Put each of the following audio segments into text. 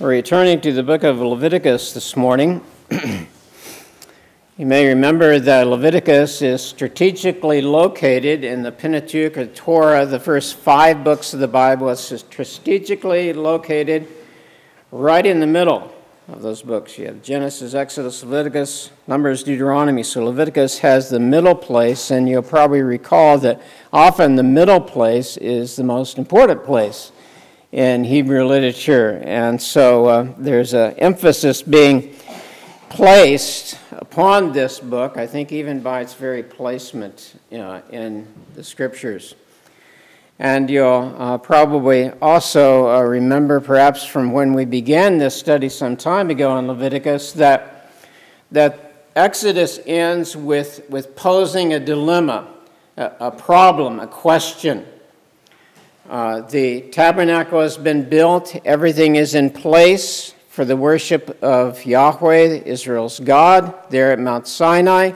We're returning to the book of Leviticus this morning. you may remember that Leviticus is strategically located in the Pentateuch or Torah, the first five books of the Bible. It's strategically located right in the middle of those books. You have Genesis, Exodus, Leviticus, Numbers, Deuteronomy. So Leviticus has the middle place, and you'll probably recall that often the middle place is the most important place in Hebrew literature. And so uh, there's an emphasis being placed upon this book, I think, even by its very placement you know, in the scriptures. And you'll uh, probably also uh, remember, perhaps from when we began this study some time ago in Leviticus, that, that Exodus ends with, with posing a dilemma, a, a problem, a question. Uh, the tabernacle has been built, everything is in place for the worship of Yahweh, Israel's God, there at Mount Sinai.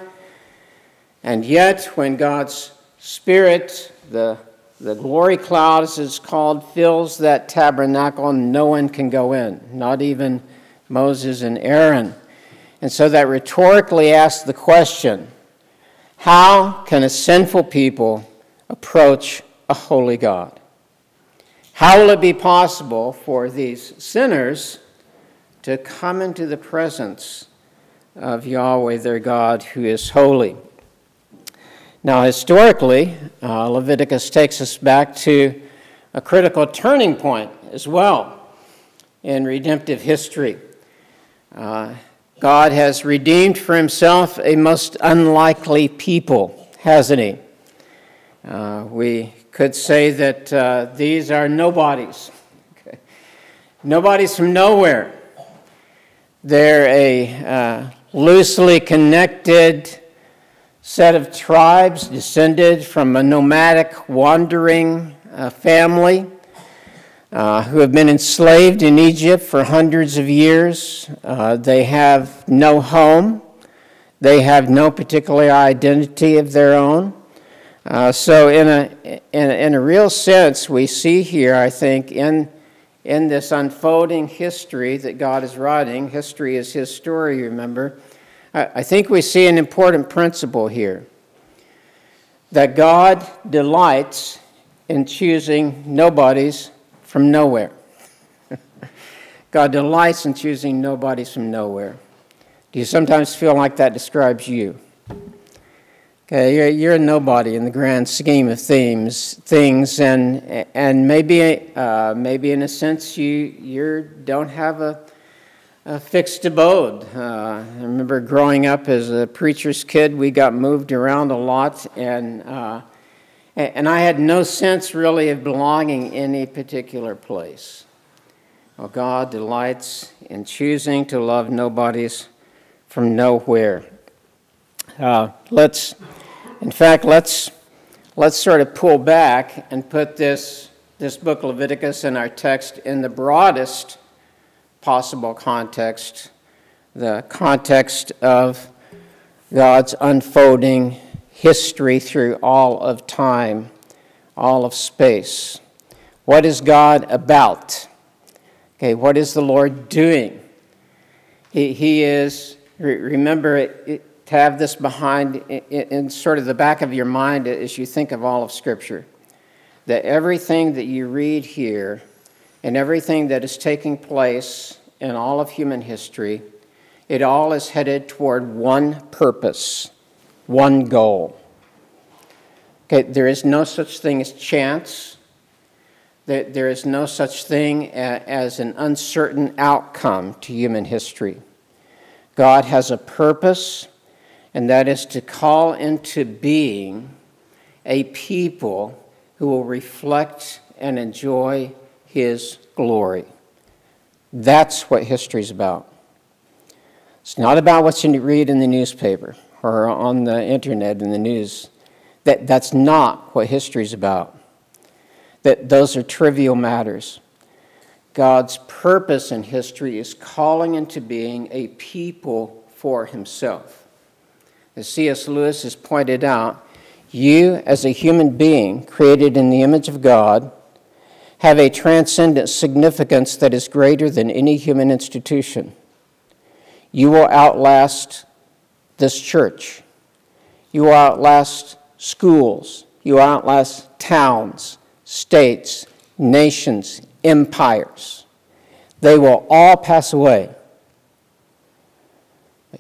And yet, when God's Spirit, the, the glory cloud, as it's called, fills that tabernacle, no one can go in, not even Moses and Aaron. And so that rhetorically asks the question how can a sinful people approach a holy God? How will it be possible for these sinners to come into the presence of Yahweh, their God, who is holy? Now, historically, uh, Leviticus takes us back to a critical turning point as well in redemptive history. Uh, God has redeemed for himself a most unlikely people, hasn't he? Uh, we could say that uh, these are nobodies. Okay. Nobodies from nowhere. They're a uh, loosely connected set of tribes descended from a nomadic wandering uh, family uh, who have been enslaved in Egypt for hundreds of years. Uh, they have no home, they have no particular identity of their own. Uh, so, in a, in, in a real sense, we see here, I think, in, in this unfolding history that God is writing, history is His story, remember, I, I think we see an important principle here that God delights in choosing nobodies from nowhere. God delights in choosing nobodies from nowhere. Do you sometimes feel like that describes you? Okay, you're, you're a nobody in the grand scheme of themes, things, and and maybe uh, maybe in a sense you you don't have a, a fixed abode. Uh, I remember growing up as a preacher's kid, we got moved around a lot, and uh, and I had no sense really of belonging in any particular place. Well, God delights in choosing to love nobodies from nowhere. Uh, let's in fact, let's, let's sort of pull back and put this, this book, Leviticus, in our text in the broadest possible context, the context of God's unfolding history through all of time, all of space. What is God about? Okay, what is the Lord doing? He, he is, remember, it, to have this behind in, sort of the back of your mind as you think of all of Scripture. That everything that you read here and everything that is taking place in all of human history, it all is headed toward one purpose, one goal. Okay, there is no such thing as chance. There is no such thing as an uncertain outcome to human history. God has a purpose and that is to call into being a people who will reflect and enjoy his glory. That's what history is about. It's not about what you read in the newspaper or on the internet in the news. That, that's not what history is about. That those are trivial matters. God's purpose in history is calling into being a people for himself as C.S. Lewis has pointed out, you, as a human being created in the image of God, have a transcendent significance that is greater than any human institution. You will outlast this church. You will outlast schools. You will outlast towns, states, nations, empires. They will all pass away.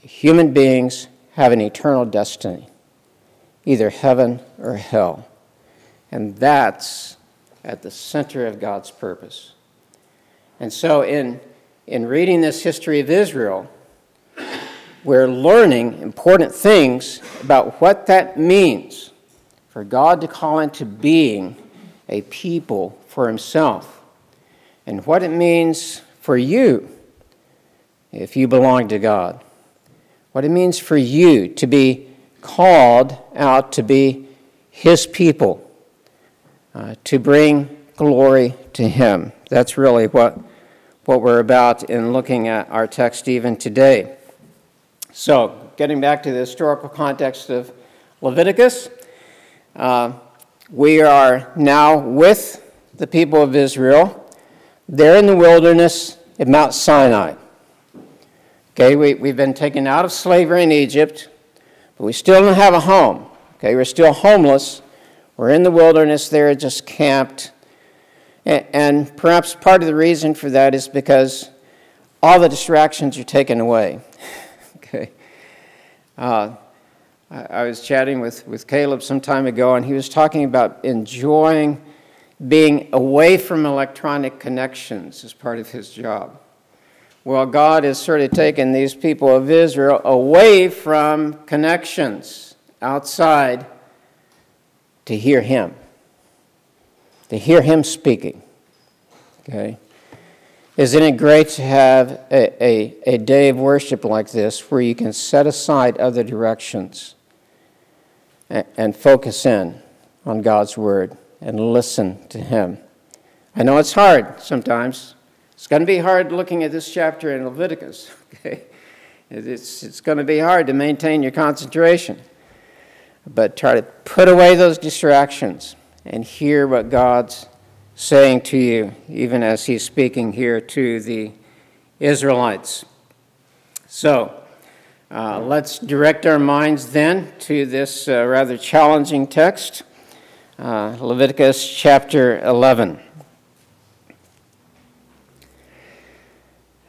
Human beings have an eternal destiny, either heaven or hell. And that's at the center of God's purpose. And so, in, in reading this history of Israel, we're learning important things about what that means for God to call into being a people for Himself, and what it means for you if you belong to God, what it means for you to be called out to be His people uh, to bring glory to Him. That's really what, what we're about in looking at our text even today. So, getting back to the historical context of Leviticus, uh, we are now with the people of Israel. They're in the wilderness at Mount Sinai. Okay, we, we've been taken out of slavery in Egypt, but we still don't have a home. Okay, we're still homeless we're in the wilderness there, just camped. And perhaps part of the reason for that is because all the distractions are taken away. okay. Uh, I was chatting with, with Caleb some time ago, and he was talking about enjoying being away from electronic connections as part of his job. Well, God has sort of taken these people of Israel away from connections outside to hear Him, to hear Him speaking. Okay? Isn't it great to have a, a, a day of worship like this where you can set aside other directions and, and focus in on God's Word and listen to Him? I know it's hard sometimes. It's going to be hard looking at this chapter in Leviticus. Okay? It's, it's going to be hard to maintain your concentration. But try to put away those distractions and hear what God's saying to you, even as He's speaking here to the Israelites. So, uh, let's direct our minds then to this uh, rather challenging text, uh, Leviticus chapter 11.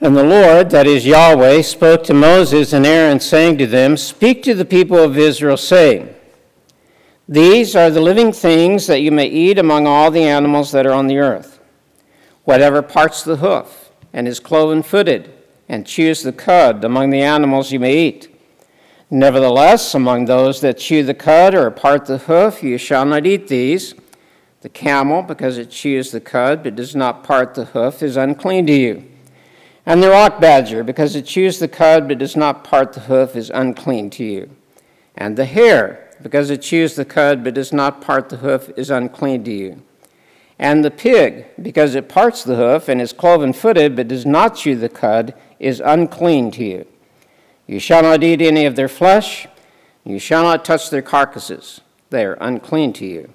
And the Lord, that is Yahweh, spoke to Moses and Aaron, saying to them, Speak to the people of Israel, saying, these are the living things that you may eat among all the animals that are on the earth. Whatever parts the hoof and is cloven footed, and chews the cud among the animals you may eat. Nevertheless, among those that chew the cud or part the hoof, you shall not eat these. The camel, because it chews the cud but does not part the hoof, is unclean to you. And the rock badger, because it chews the cud but does not part the hoof, is unclean to you. And the hare, because it chews the cud but does not part the hoof, is unclean to you. And the pig, because it parts the hoof and is cloven footed but does not chew the cud, is unclean to you. You shall not eat any of their flesh, you shall not touch their carcasses. They are unclean to you.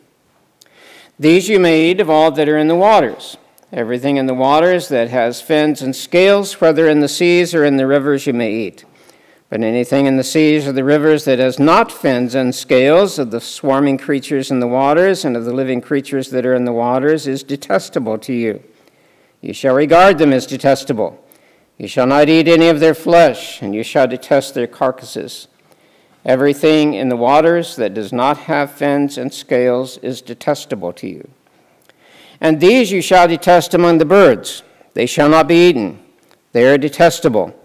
These you may eat of all that are in the waters. Everything in the waters that has fins and scales, whether in the seas or in the rivers, you may eat. But anything in the seas or the rivers that has not fins and scales of the swarming creatures in the waters and of the living creatures that are in the waters is detestable to you. You shall regard them as detestable. You shall not eat any of their flesh, and you shall detest their carcasses. Everything in the waters that does not have fins and scales is detestable to you. And these you shall detest among the birds. They shall not be eaten. They are detestable.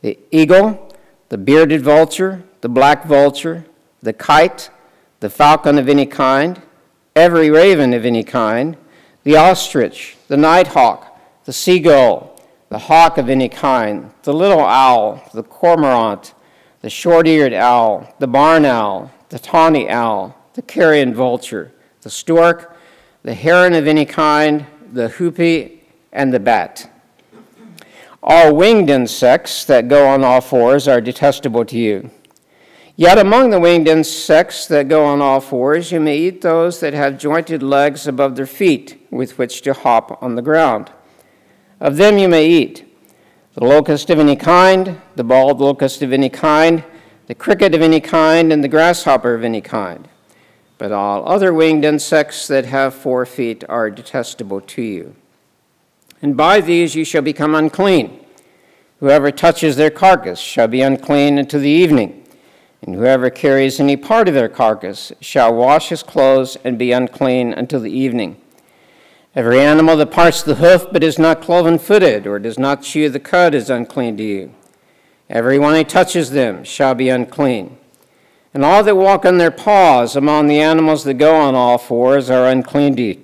The eagle, the bearded vulture, the black vulture, the kite, the falcon of any kind, every raven of any kind, the ostrich, the nighthawk, the seagull, the hawk of any kind, the little owl, the cormorant, the short eared owl, the barn owl, the tawny owl, the carrion vulture, the stork, the heron of any kind, the hoopoe, and the bat. All winged insects that go on all fours are detestable to you. Yet among the winged insects that go on all fours, you may eat those that have jointed legs above their feet, with which to hop on the ground. Of them you may eat the locust of any kind, the bald locust of any kind, the cricket of any kind, and the grasshopper of any kind. But all other winged insects that have four feet are detestable to you. And by these you shall become unclean. Whoever touches their carcass shall be unclean until the evening. And whoever carries any part of their carcass shall wash his clothes and be unclean until the evening. Every animal that parts the hoof but is not cloven footed or does not chew the cud is unclean to you. Every one who touches them shall be unclean. And all that walk on their paws among the animals that go on all fours are unclean to you.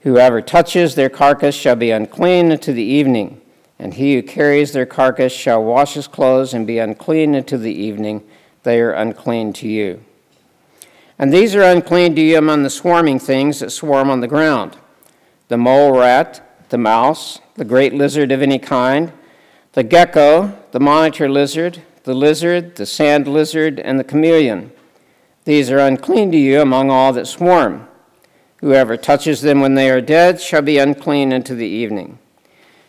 Whoever touches their carcass shall be unclean unto the evening, and he who carries their carcass shall wash his clothes and be unclean unto the evening. They are unclean to you. And these are unclean to you among the swarming things that swarm on the ground the mole rat, the mouse, the great lizard of any kind, the gecko, the monitor lizard, the lizard, the sand lizard, and the chameleon. These are unclean to you among all that swarm. Whoever touches them when they are dead shall be unclean unto the evening.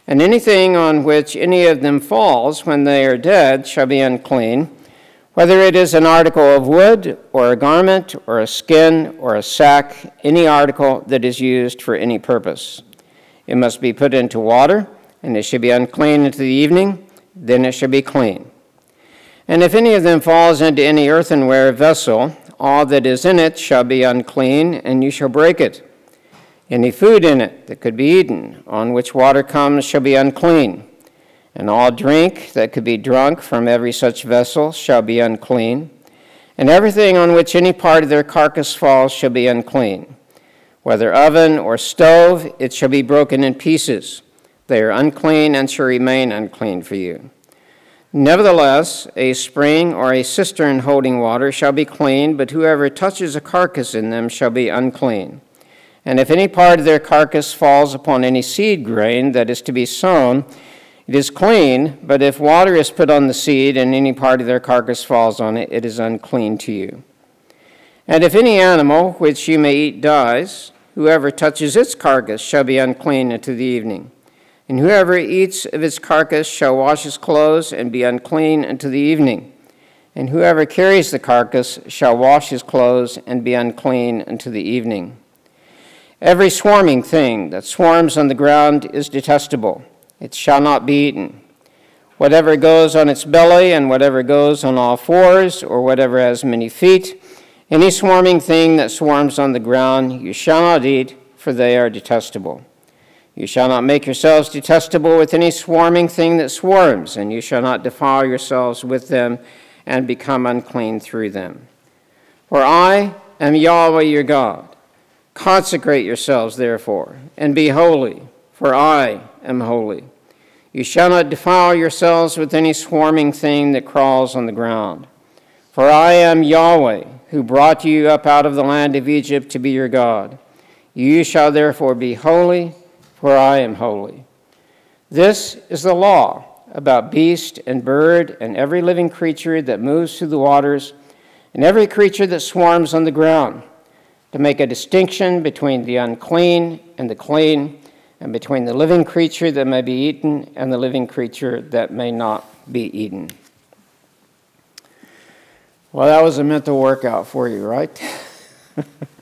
And anything on which any of them falls when they are dead shall be unclean, whether it is an article of wood, or a garment, or a skin, or a sack, any article that is used for any purpose. It must be put into water, and it shall be unclean into the evening, then it shall be clean. And if any of them falls into any earthenware vessel, all that is in it shall be unclean, and you shall break it. Any food in it that could be eaten, on which water comes, shall be unclean. And all drink that could be drunk from every such vessel shall be unclean. And everything on which any part of their carcass falls shall be unclean. Whether oven or stove, it shall be broken in pieces. They are unclean and shall remain unclean for you. Nevertheless, a spring or a cistern holding water shall be clean, but whoever touches a carcass in them shall be unclean. And if any part of their carcass falls upon any seed grain that is to be sown, it is clean, but if water is put on the seed and any part of their carcass falls on it, it is unclean to you. And if any animal which you may eat dies, whoever touches its carcass shall be unclean unto the evening. And whoever eats of its carcass shall wash his clothes and be unclean until the evening. And whoever carries the carcass shall wash his clothes and be unclean until the evening. Every swarming thing that swarms on the ground is detestable. It shall not be eaten. Whatever goes on its belly, and whatever goes on all fours, or whatever has many feet, any swarming thing that swarms on the ground, you shall not eat, for they are detestable. You shall not make yourselves detestable with any swarming thing that swarms, and you shall not defile yourselves with them and become unclean through them. For I am Yahweh your God. Consecrate yourselves, therefore, and be holy, for I am holy. You shall not defile yourselves with any swarming thing that crawls on the ground. For I am Yahweh, who brought you up out of the land of Egypt to be your God. You shall therefore be holy for I am holy. This is the law about beast and bird and every living creature that moves through the waters and every creature that swarms on the ground, to make a distinction between the unclean and the clean, and between the living creature that may be eaten and the living creature that may not be eaten. Well, that was a mental workout for you, right?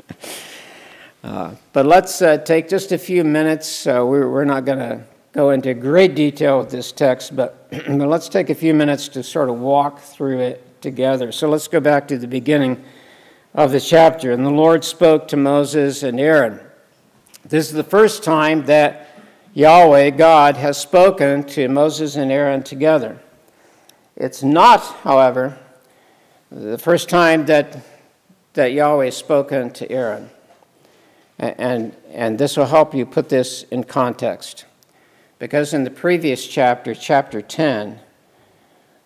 Uh, but let's uh, take just a few minutes. Uh, we're, we're, not going to go into great detail with this text, but, but let's take a few minutes to sort of walk through it together. So let's go back to the beginning of the chapter. And the Lord spoke to Moses and Aaron. This is the first time that Yahweh, God, has spoken to Moses and Aaron together. It's not, however, the first time that, that Yahweh has spoken to Aaron. And, and this will help you put this in context. Because in the previous chapter, chapter 10,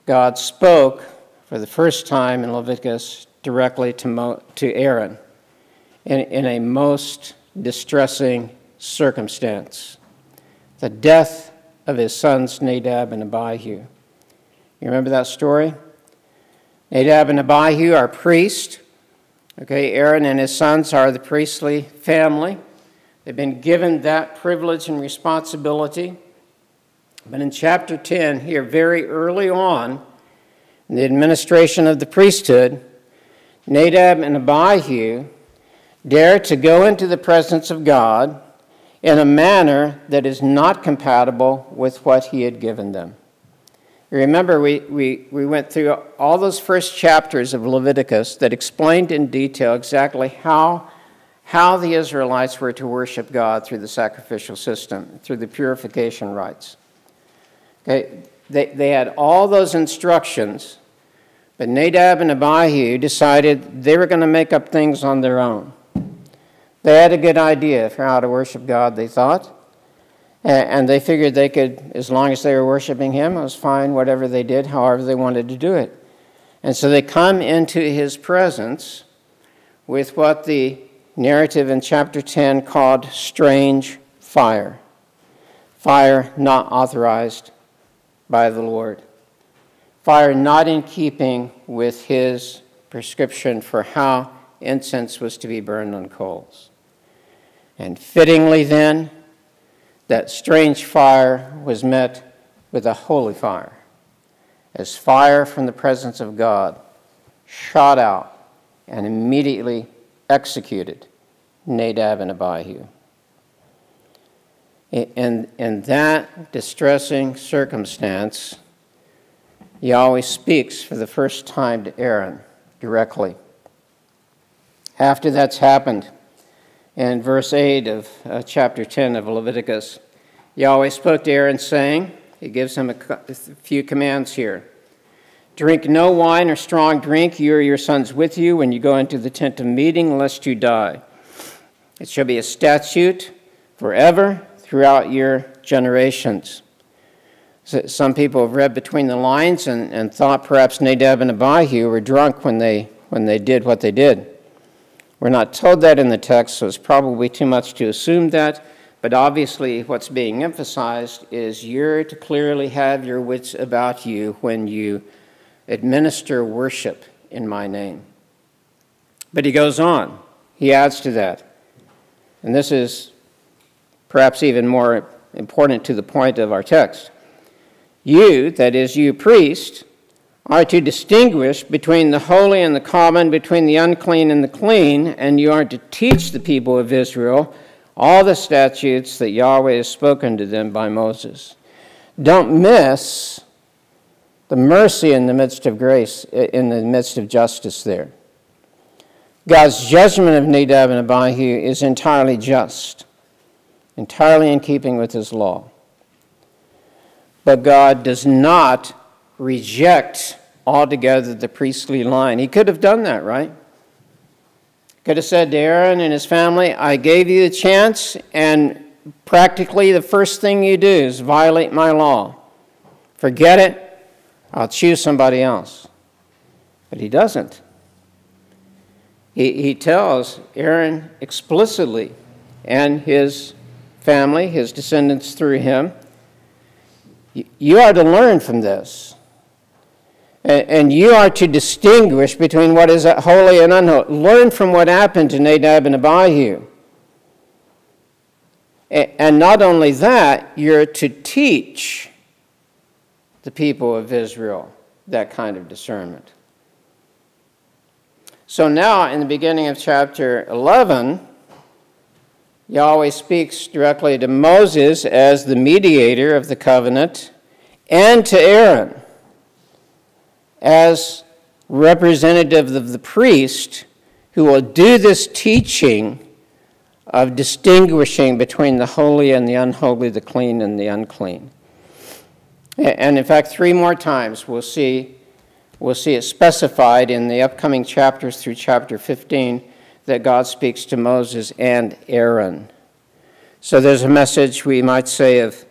God spoke for the first time in Leviticus directly to, Mo, to Aaron in, in a most distressing circumstance the death of his sons Nadab and Abihu. You remember that story? Nadab and Abihu are priests. Okay, Aaron and his sons are the priestly family. They've been given that privilege and responsibility. But in chapter 10, here, very early on, in the administration of the priesthood, Nadab and Abihu dare to go into the presence of God in a manner that is not compatible with what he had given them. Remember, we, we, we went through all those first chapters of Leviticus that explained in detail exactly how, how the Israelites were to worship God through the sacrificial system, through the purification rites. Okay, they, they had all those instructions, but Nadab and Abihu decided they were going to make up things on their own. They had a good idea for how to worship God, they thought. And they figured they could, as long as they were worshiping Him, it was fine, whatever they did, however they wanted to do it. And so they come into His presence with what the narrative in chapter 10 called strange fire. Fire not authorized by the Lord. Fire not in keeping with His prescription for how incense was to be burned on coals. And fittingly, then, that strange fire was met with a holy fire, as fire from the presence of God shot out and immediately executed Nadab and Abihu. In, in that distressing circumstance, Yahweh speaks for the first time to Aaron directly. After that's happened, in verse 8 of uh, chapter 10 of Leviticus. Yahweh spoke to Aaron, saying, He gives him a, a few commands here. Drink no wine or strong drink, you or your sons with you, when you go into the tent of meeting, lest you die. It shall be a statute forever throughout your generations. So some people have read between the lines and, and thought perhaps Nadab and Abihu were drunk when they, when they did what they did. We're not told that in the text, so it's probably too much to assume that. But obviously, what's being emphasized is you're to clearly have your wits about you when you administer worship in my name. But he goes on, he adds to that. And this is perhaps even more important to the point of our text. You, that is, you priest, are to distinguish between the holy and the common, between the unclean and the clean, and you are to teach the people of Israel all the statutes that Yahweh has spoken to them by Moses. Don't miss the mercy in the midst of grace, in the midst of justice there. God's judgment of Nadab and Abihu is entirely just, entirely in keeping with his law. But God does not reject altogether the priestly line. He could have done that, right? Could have said to Aaron and his family, I gave you the chance, and practically the first thing you do is violate my law. Forget it, I'll choose somebody else. But he doesn't. He, he tells Aaron explicitly and his family, his descendants through him, you are to learn from this. And you are to distinguish between what is holy and unholy. Learn from what happened to Nadab and Abihu. And not only that, you're to teach the people of Israel that kind of discernment. So now, in the beginning of chapter 11, Yahweh speaks directly to Moses as the mediator of the covenant and to Aaron as representative of the priest who will do this teaching of distinguishing between the holy and the unholy, the clean and the unclean. And in fact, three more times we'll see, we'll see it specified in the upcoming chapters through chapter 15 that God speaks to Moses and Aaron. So there's a message, we might say, of,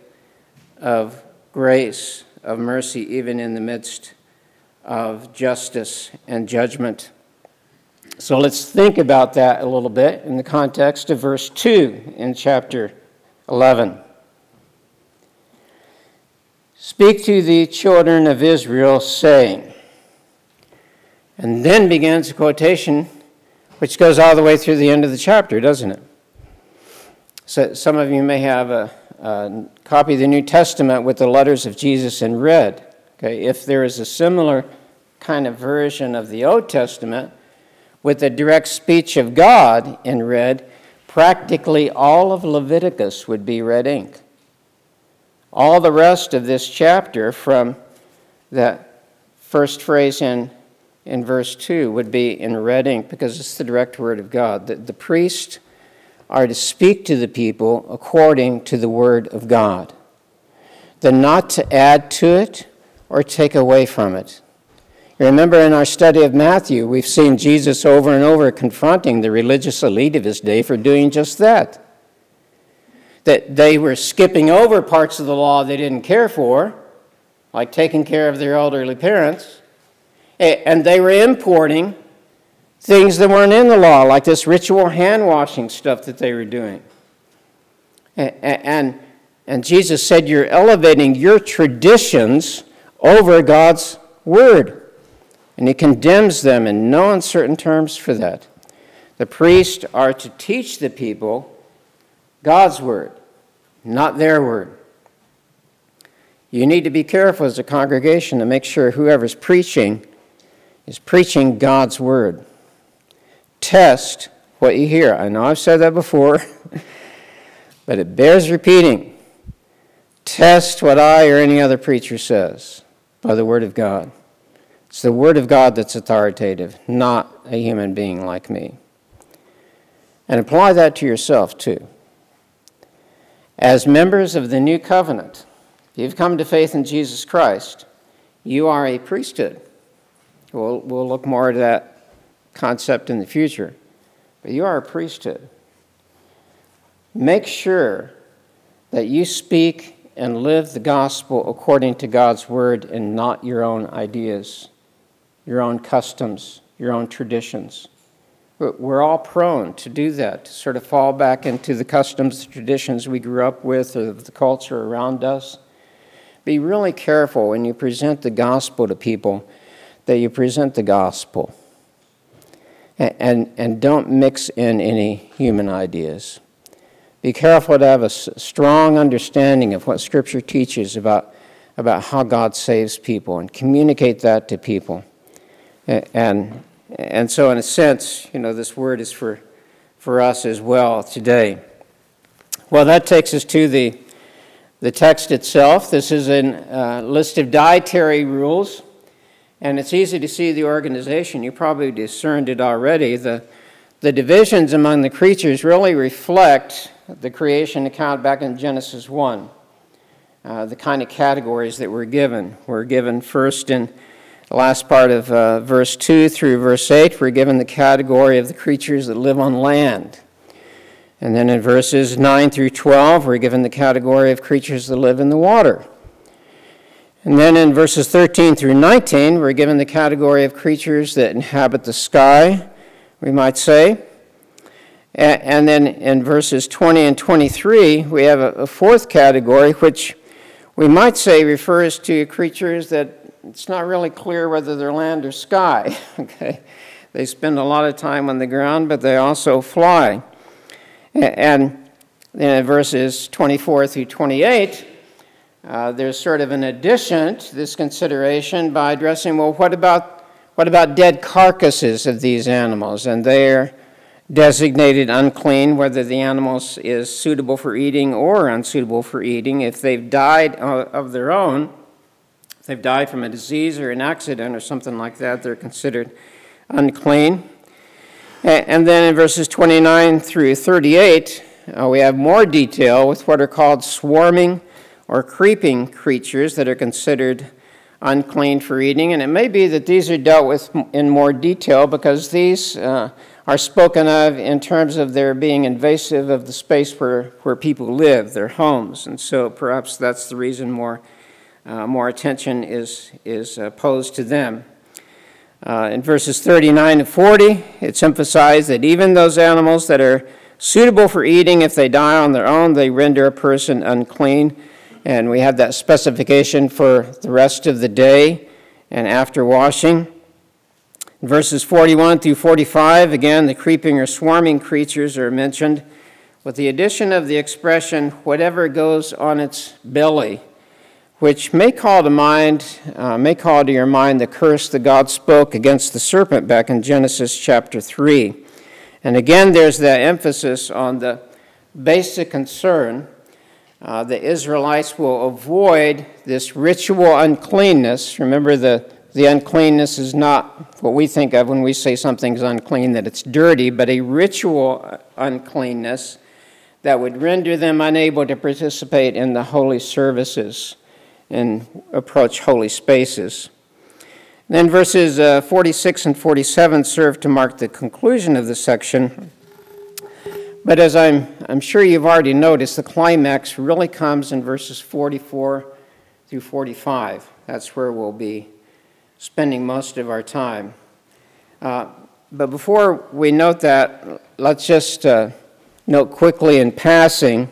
of grace, of mercy, even in the midst of justice and judgment. So let's think about that a little bit in the context of verse 2 in chapter 11. Speak to the children of Israel, saying, And then begins a quotation which goes all the way through the end of the chapter, doesn't it? So some of you may have a, a copy of the New Testament with the letters of Jesus in red. Okay, if there is a similar kind of version of the Old Testament with the direct speech of God in red, practically all of Leviticus would be red ink. All the rest of this chapter, from that first phrase in, in verse 2, would be in red ink because it's the direct word of God. The, the priests are to speak to the people according to the word of God, then not to add to it or take away from it. Remember in our study of Matthew, we've seen Jesus over and over confronting the religious elite of his day for doing just that that they were skipping over parts of the law they didn't care for, like taking care of their elderly parents, and they were importing things that weren't in the law, like this ritual hand washing stuff that they were doing. And, and Jesus said, You're elevating your traditions over God's word. And he condemns them in no uncertain terms for that. The priests are to teach the people God's word, not their word. You need to be careful as a congregation to make sure whoever's preaching is preaching God's word. Test what you hear. I know I've said that before, but it bears repeating. Test what I or any other preacher says by the word of God. It's the word of God that's authoritative, not a human being like me. And apply that to yourself too. As members of the new covenant, if you've come to faith in Jesus Christ, you are a priesthood. We'll, we'll look more at that concept in the future. But you are a priesthood. Make sure that you speak and live the gospel according to God's word and not your own ideas, your own customs, your own traditions. We're all prone to do that, to sort of fall back into the customs, the traditions we grew up with, or the culture around us. Be really careful when you present the gospel to people that you present the gospel. And, and, and don't mix in any human ideas. Be careful to have a strong understanding of what Scripture teaches about, about how God saves people and communicate that to people. And, and so, in a sense, you know, this word is for, for us as well today. Well, that takes us to the, the text itself. This is a uh, list of dietary rules, and it's easy to see the organization. You probably discerned it already. The, the divisions among the creatures really reflect the creation account back in Genesis 1. Uh, the kind of categories that were given. We're given first in the last part of uh, verse 2 through verse 8, we're given the category of the creatures that live on land. And then in verses 9 through 12, we're given the category of creatures that live in the water. And then in verses 13 through 19, we're given the category of creatures that inhabit the sky, we might say. And then in verses 20 and 23, we have a fourth category, which we might say refers to creatures that it's not really clear whether they're land or sky. okay, they spend a lot of time on the ground, but they also fly. And in verses 24 through 28, uh, there's sort of an addition to this consideration by addressing, well, what about what about dead carcasses of these animals? And they're designated unclean, whether the animal is suitable for eating or unsuitable for eating. If they've died of their own, they've died from a disease or an accident or something like that, they're considered unclean. And then in verses 29 through 38, uh, we have more detail with what are called swarming or creeping creatures that are considered unclean for eating. And it may be that these are dealt with in more detail because these uh, are spoken of in terms of their being invasive of the space where, where people live, their homes. And so perhaps that's the reason more uh, more attention is, is uh, posed to them. Uh, in verses 39 to 40, it's emphasized that even those animals that are suitable for eating, if they die on their own, they render a person unclean. And we have that specification for the rest of the day and after washing. In verses 41 through 45, again, the creeping or swarming creatures are mentioned with the addition of the expression, whatever goes on its belly, which may call to mind, uh, may call to your mind the curse that God spoke against the serpent back in Genesis chapter 3. And again, there's that emphasis on the basic concern. Uh, the Israelites will avoid this ritual uncleanness. Remember, the, the uncleanness is not what we think of when we say something's unclean, that it's dirty, but a ritual uncleanness that would render them unable to participate in the holy services and approach holy spaces. Then verses uh, 46 and 47 serve to mark the conclusion of the section. But as I'm, I'm sure you've already noticed, the climax really comes in verses 44 through 45. That's where we'll be spending most of our time. Uh, but before we note that, let's just uh, note quickly in passing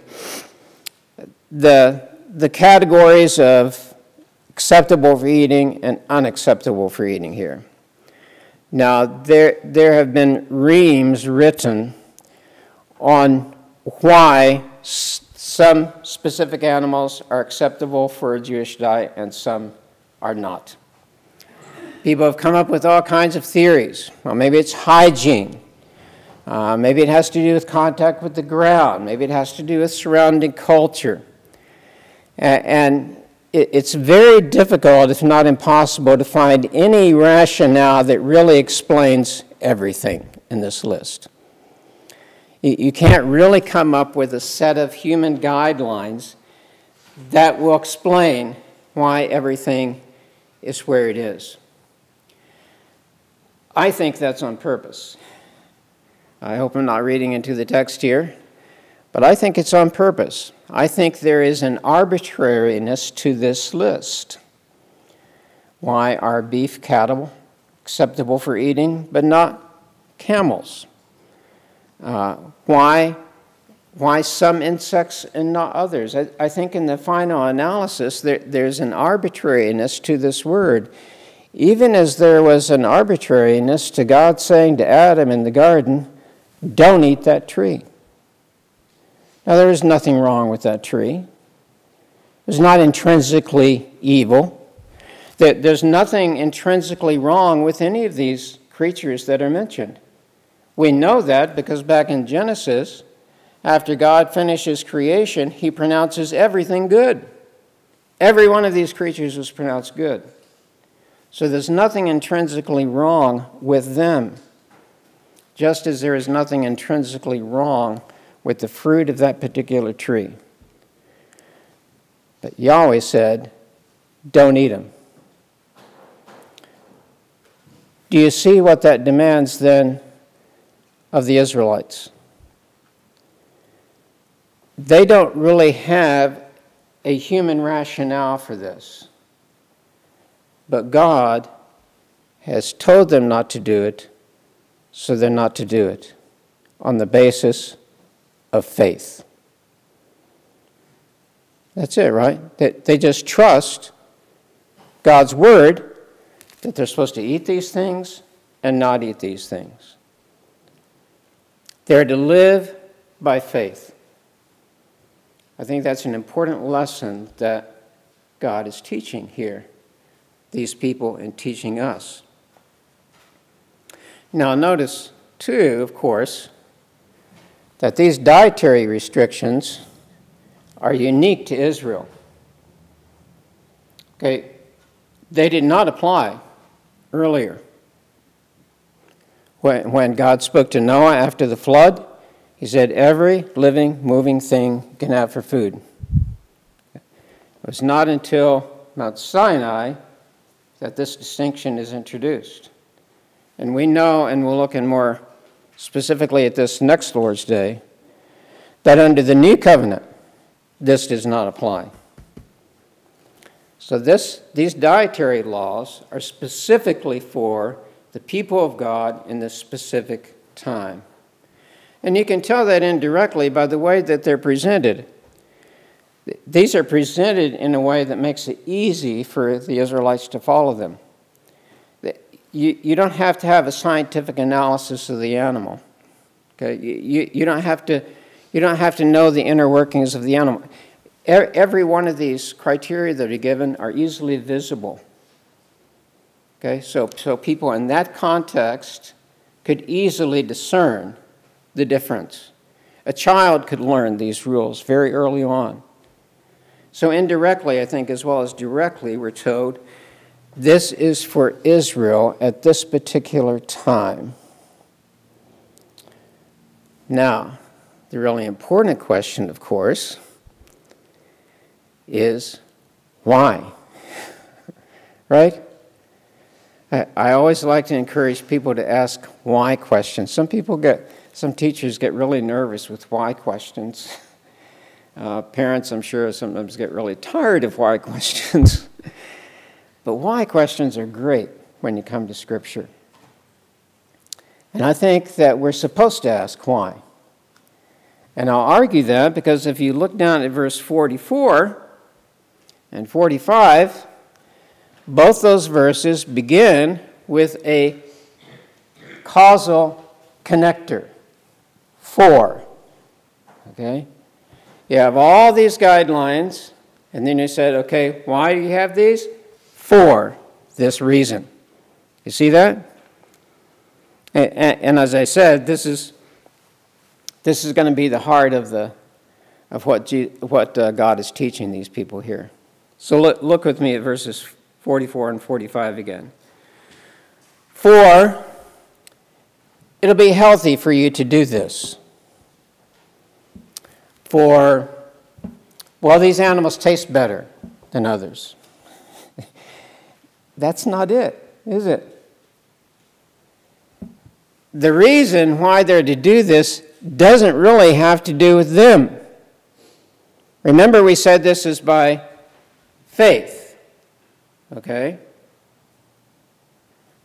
the, the categories of acceptable for eating and unacceptable for eating here. Now, there, there have been reams written on why some specific animals are acceptable for a Jewish diet and some are not. People have come up with all kinds of theories. Well, maybe it's hygiene. Uh, maybe it has to do with contact with the ground. Maybe it has to do with surrounding culture. And it's very difficult, if not impossible, to find any rationale that really explains everything in this list. You can't really come up with a set of human guidelines that will explain why everything is where it is. I think that's on purpose. I hope I'm not reading into the text here, but I think it's on purpose. I think there is an arbitrariness to this list. Why are beef cattle acceptable for eating, but not camels? Uh, why, why some insects and not others? I, I think in the final analysis, there, there's an arbitrariness to this word. Even as there was an arbitrariness to God saying to Adam in the garden, don't eat that tree. Now, there is nothing wrong with that tree. It's not intrinsically evil. There's nothing intrinsically wrong with any of these creatures that are mentioned. We know that because back in Genesis, after God finishes creation, he pronounces everything good. Every one of these creatures was pronounced good. So there's nothing intrinsically wrong with them just as there is nothing intrinsically wrong with the fruit of that particular tree. But Yahweh said, Don't eat them. Do you see what that demands then of the Israelites? They don't really have a human rationale for this. But God has told them not to do it so they're not to do it on the basis of faith. That's it, right? They, they just trust God's word that they're supposed to eat these things and not eat these things. They're to live by faith. I think that's an important lesson that God is teaching here, these people, and teaching us. Now, notice, too, of course, that these dietary restrictions are unique to Israel. Okay, they did not apply earlier. When, when God spoke to Noah after the flood, he said, Every living, moving thing can have for food. It was not until Mount Sinai that this distinction is introduced. And we know, and we'll look in more specifically at this next Lord's Day, that under the new covenant, this does not apply. So this, these dietary laws are specifically for the people of God in this specific time. And you can tell that indirectly by the way that they're presented. These are presented in a way that makes it easy for the Israelites to follow them you, you don't have to have a scientific analysis of the animal. Okay? You, you, don't have to, you don't have to know the inner workings of the animal. Every one of these criteria that are given are easily visible. Okay, so, so people in that context could easily discern the difference. A child could learn these rules very early on. So, indirectly, I think, as well as directly, we're told this is for Israel at this particular time. Now, the really important question, of course, is why? right? I always like to encourage people to ask why questions. Some people get, some teachers get really nervous with why questions. Uh, parents, I'm sure, sometimes get really tired of why questions. But why questions are great when you come to Scripture. And I think that we're supposed to ask why. And I'll argue that because if you look down at verse 44 and 45, both those verses begin with a causal connector. For. Okay? You have all these guidelines, and then you said, okay, why do you have these? For this reason. You see that? And, and, as I said, this is, this is going to be the heart of, the, of what, G, what uh, God is teaching these people here. So look, look with me at verses 44 and 45 again. For it'll be healthy for you to do this. For, well, these animals taste better than others. That's not it, is it? The reason why they're to do this doesn't really have to do with them. Remember, we said this is by faith. Okay?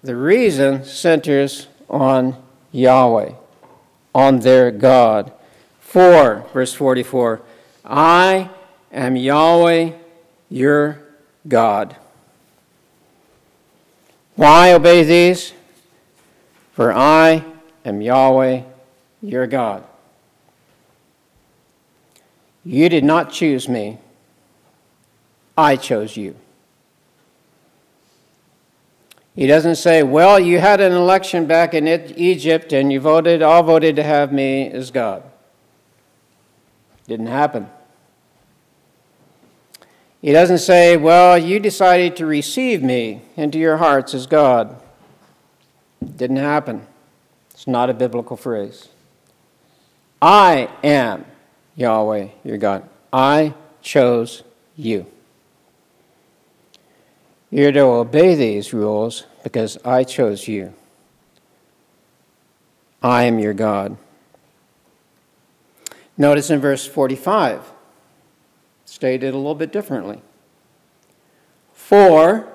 The reason centers on Yahweh, on their God. 4, verse 44 I am Yahweh, your God. Why obey these? For I am Yahweh, your God. You did not choose me, I chose you. He doesn't say, well, you had an election back in Egypt and you voted, all voted to have me as God. Didn't happen. He doesn't say, well, you decided to receive me into your hearts as God. Didn't happen. It's not a biblical phrase. I am Yahweh, your God. I chose you. You're to obey these rules because I chose you. I am your God. Notice in verse 45, stated a little bit differently. For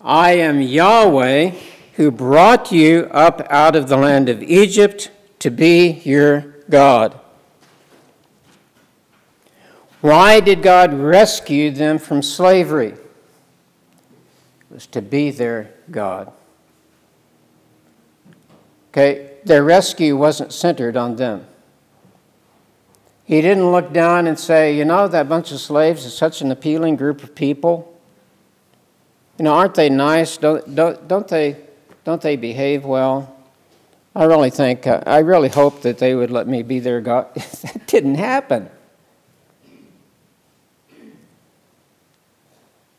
I am Yahweh who brought you up out of the land of Egypt to be your God. Why did God rescue them from slavery? It was to be their God. Okay, their rescue wasn't centered on them. He didn't look down and say, you know, that bunch of slaves is such an appealing group of people. You know, aren't they nice? Don't, don't, don't, they, don't they behave well? I really think, uh, I really hope that they would let me be their God. that didn't happen.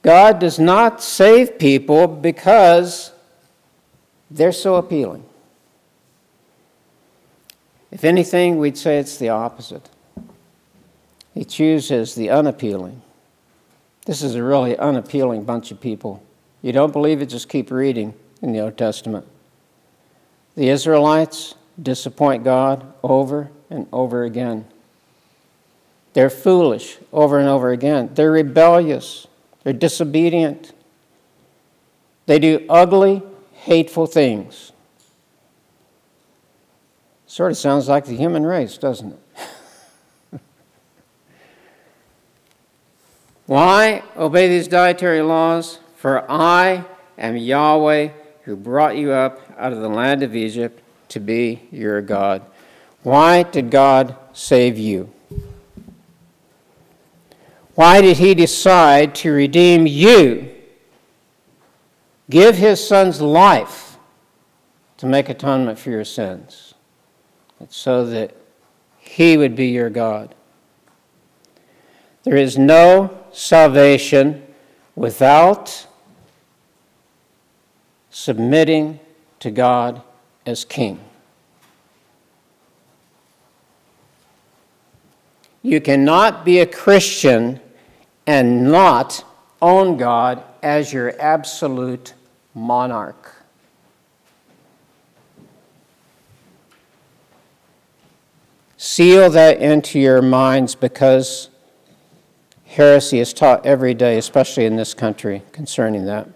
God does not save people because they're so appealing. If anything, we'd say it's the opposite. He chooses the unappealing. This is a really unappealing bunch of people. You don't believe it, just keep reading in the Old Testament. The Israelites disappoint God over and over again. They're foolish over and over again. They're rebellious. They're disobedient. They do ugly, hateful things. Sort of sounds like the human race, doesn't it? Why obey these dietary laws? For I am Yahweh who brought you up out of the land of Egypt to be your God. Why did God save you? Why did he decide to redeem you? Give his son's life to make atonement for your sins. It's so that he would be your God. There is no salvation without submitting to God as King. You cannot be a Christian and not own God as your absolute monarch. Seal that into your minds because heresy is taught every day, especially in this country, concerning that.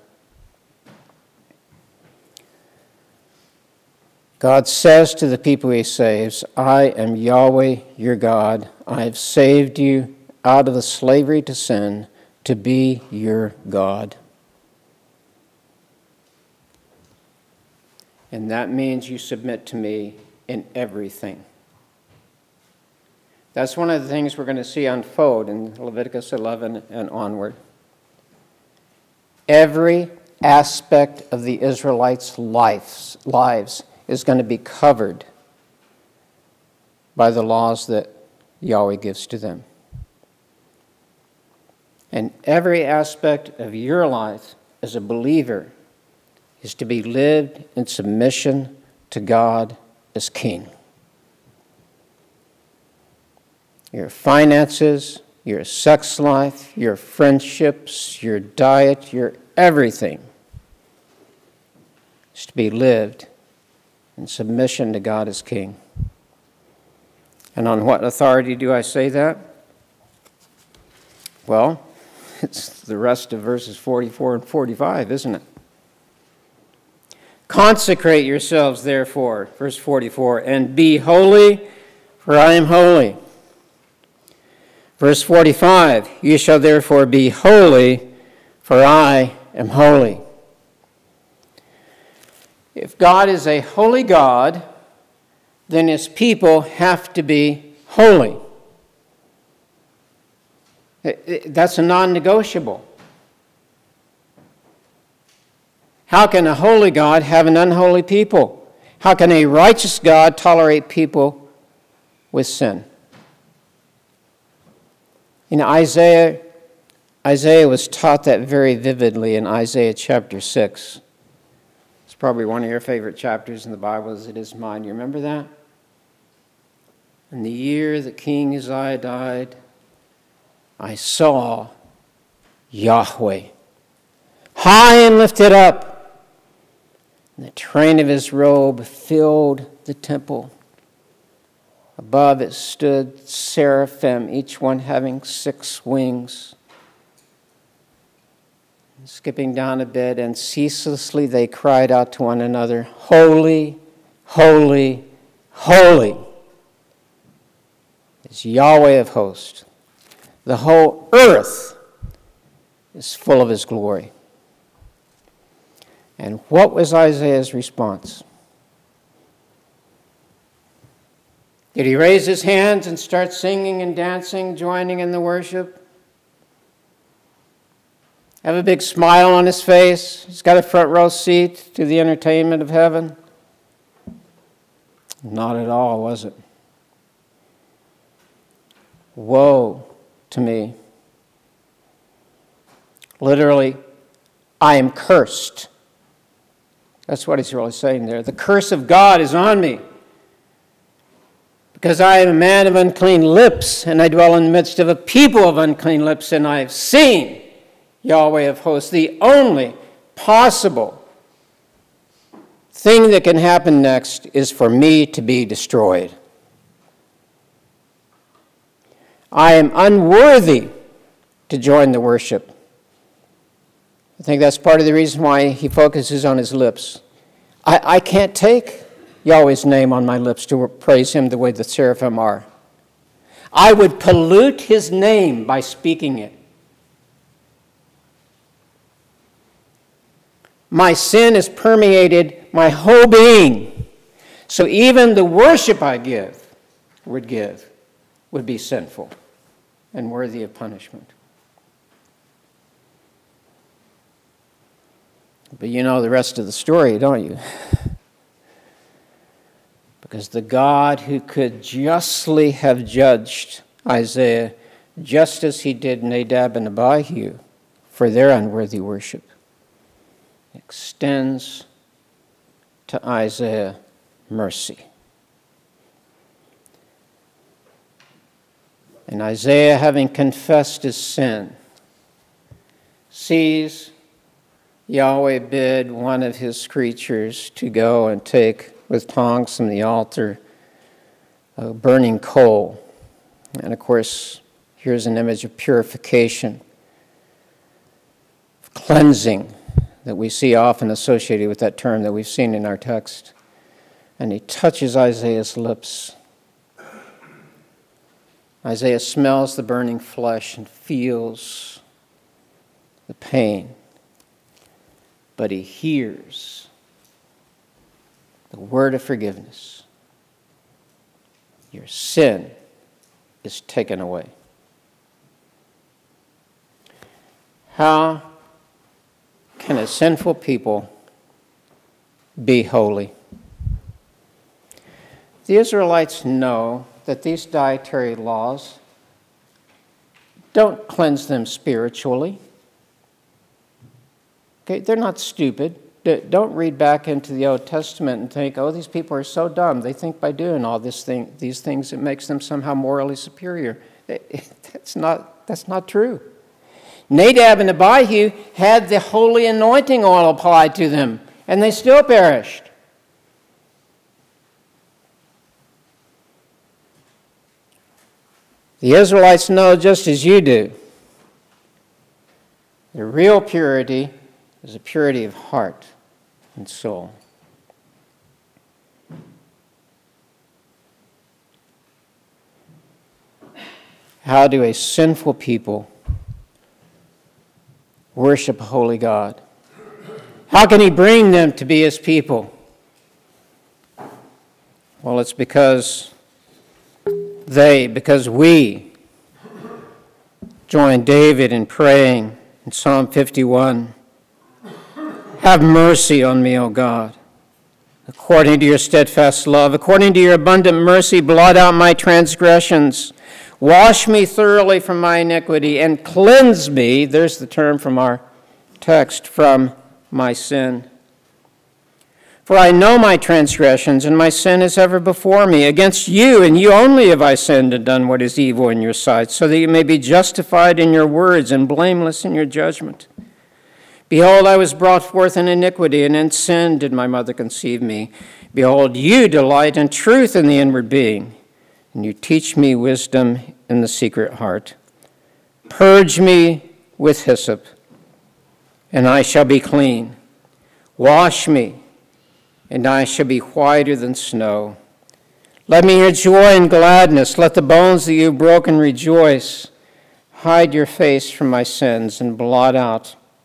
God says to the people he saves, I am Yahweh your God. I have saved you out of the slavery to sin to be your God. And that means you submit to me in everything. That's one of the things we're going to see unfold in Leviticus 11 and onward. Every aspect of the Israelites' lives, lives is going to be covered by the laws that Yahweh gives to them. And every aspect of your life as a believer is to be lived in submission to God as King. Your finances, your sex life, your friendships, your diet, your everything is to be lived in submission to God as King. And on what authority do I say that? Well, it's the rest of verses 44 and 45, isn't it? Consecrate yourselves, therefore, verse 44, and be holy, for I am holy. Verse 45, you shall therefore be holy, for I am holy. If God is a holy God, then his people have to be holy. That's a non negotiable. How can a holy God have an unholy people? How can a righteous God tolerate people with sin? In Isaiah, Isaiah was taught that very vividly in Isaiah chapter 6. It's probably one of your favorite chapters in the Bible as it is mine. You remember that? In the year that King Uzziah died, I saw Yahweh high and lifted up. And the train of his robe filled the temple. Above it stood seraphim, each one having six wings. Skipping down a bit, and ceaselessly they cried out to one another, Holy, holy, holy is Yahweh of hosts. The whole earth is full of his glory. And what was Isaiah's response? Did he raise his hands and start singing and dancing, joining in the worship? Have a big smile on his face? He's got a front row seat to the entertainment of heaven? Not at all, was it? Woe to me. Literally, I am cursed. That's what he's really saying there. The curse of God is on me. Because I am a man of unclean lips, and I dwell in the midst of a people of unclean lips, and I have seen Yahweh of hosts. The only possible thing that can happen next is for me to be destroyed. I am unworthy to join the worship. I think that's part of the reason why he focuses on his lips. I, I can't take Yahweh's name on my lips to praise him the way the seraphim are. I would pollute his name by speaking it. My sin has permeated my whole being. So even the worship I give, would give, would be sinful and worthy of punishment. But you know the rest of the story, don't you? because the God who could justly have judged Isaiah just as he did Nadab and Abihu for their unworthy worship extends to Isaiah mercy. And Isaiah, having confessed his sin, sees Yahweh bid one of his creatures to go and take with tongs from the altar a burning coal. And of course, here's an image of purification, of cleansing that we see often associated with that term that we've seen in our text. And he touches Isaiah's lips. Isaiah smells the burning flesh and feels the pain, but he hears the word of forgiveness. Your sin is taken away. How can a sinful people be holy? The Israelites know that these dietary laws don't cleanse them spiritually. Okay, they're not stupid. Don't read back into the Old Testament and think, oh, these people are so dumb. They think by doing all this thing, these things, it makes them somehow morally superior. That's not, that's not true. Nadab and Abihu had the holy anointing oil applied to them, and they still perished. The Israelites know just as you do. The real purity is a purity of heart and soul. How do a sinful people worship a holy God? How can He bring them to be His people? Well, it's because they, because we join David in praying in Psalm 51 Have mercy on me, O God, according to your steadfast love, according to your abundant mercy, blot out my transgressions. Wash me thoroughly from my iniquity and cleanse me, there's the term from our text, from my sin. For I know my transgressions, and my sin is ever before me. Against you, and you only have I sinned and done what is evil in your sight, so that you may be justified in your words and blameless in your judgment. Behold, I was brought forth in iniquity, and in sin did my mother conceive me. Behold, you delight in truth in the inward being, and you teach me wisdom in the secret heart. Purge me with hyssop, and I shall be clean. Wash me and I shall be whiter than snow. Let me hear joy and gladness. Let the bones that you have broken rejoice. Hide your face from my sins and blot out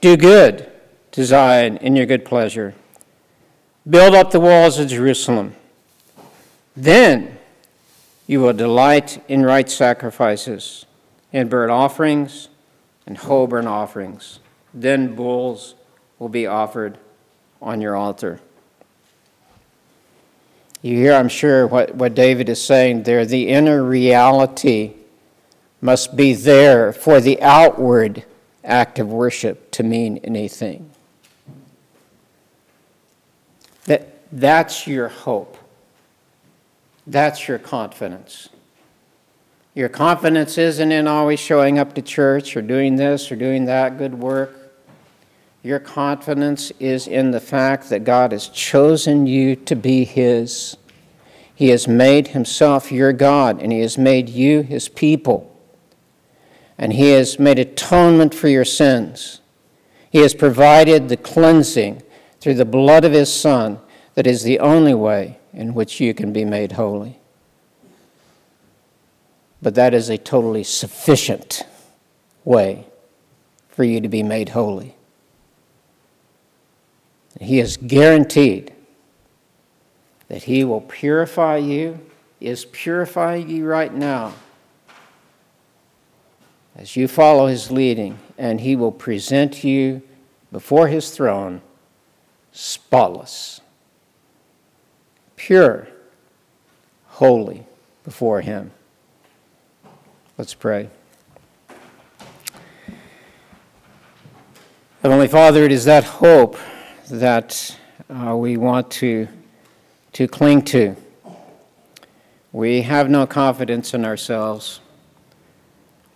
Do good to Zion in your good pleasure. Build up the walls of Jerusalem. Then you will delight in right sacrifices, in burnt offerings and whole burnt offerings. Then bulls will be offered on your altar. You hear, I'm sure, what, what David is saying there. The inner reality must be there for the outward act of worship to mean anything. That, that's your hope. That's your confidence. Your confidence isn't in always showing up to church or doing this or doing that good work. Your confidence is in the fact that God has chosen you to be His. He has made Himself your God, and He has made you His people. And He has made atonement for your sins. He has provided the cleansing through the blood of His Son that is the only way in which you can be made holy. But that is a totally sufficient way for you to be made holy. He has guaranteed that He will purify you, is purifying you right now as you follow His leading, and He will present you before His throne spotless, pure, holy before Him. Let's pray. Heavenly Father, it is that hope that uh, we want to, to cling to. We have no confidence in ourselves.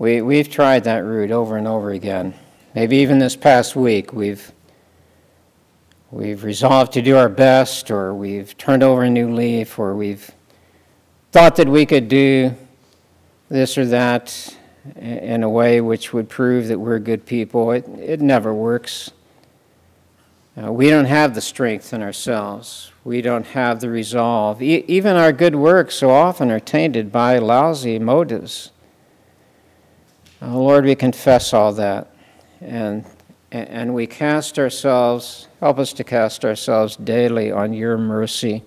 We, we've tried that route over and over again. Maybe even this past week, we've, we've resolved to do our best, or we've turned over a new leaf, or we've thought that we could do this or that in a way which would prove that we're good people. It, it never works. Uh, we don't have the strength in ourselves. We don't have the resolve. E- even our good works so often are tainted by lousy motives. Uh, Lord, we confess all that. And, and we cast ourselves, help us to cast ourselves daily on your mercy,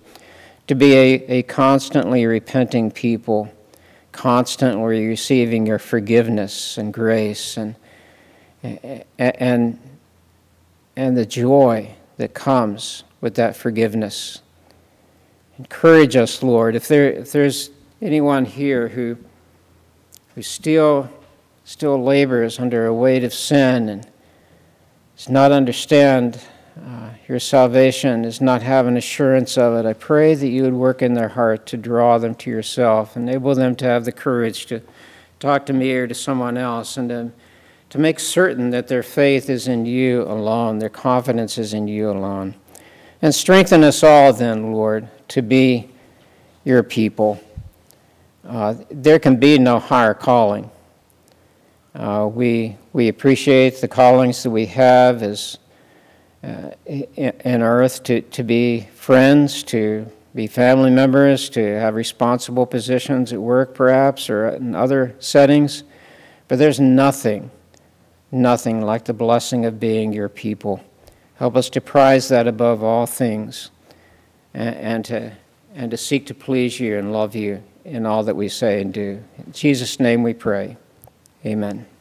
to be a, a constantly repenting people, constantly receiving your forgiveness and grace and, and, and the joy that comes with that forgiveness. Encourage us, Lord. If, there, if there's anyone here who, who still, still labors under a weight of sin and does not understand uh, your salvation, does not have an assurance of it, I pray that you would work in their heart to draw them to yourself, enable them to have the courage to talk to me or to someone else, and to to make certain that their faith is in you alone, their confidence is in you alone. And strengthen us all, then, Lord, to be your people. Uh, there can be no higher calling. Uh, we, we appreciate the callings that we have as uh, in earth to, to be friends, to be family members, to have responsible positions at work, perhaps, or in other settings. But there's nothing nothing like the blessing of being your people. Help us to prize that above all things and, and, to, and to seek to please you and love you in all that we say and do. In Jesus' name we pray. Amen.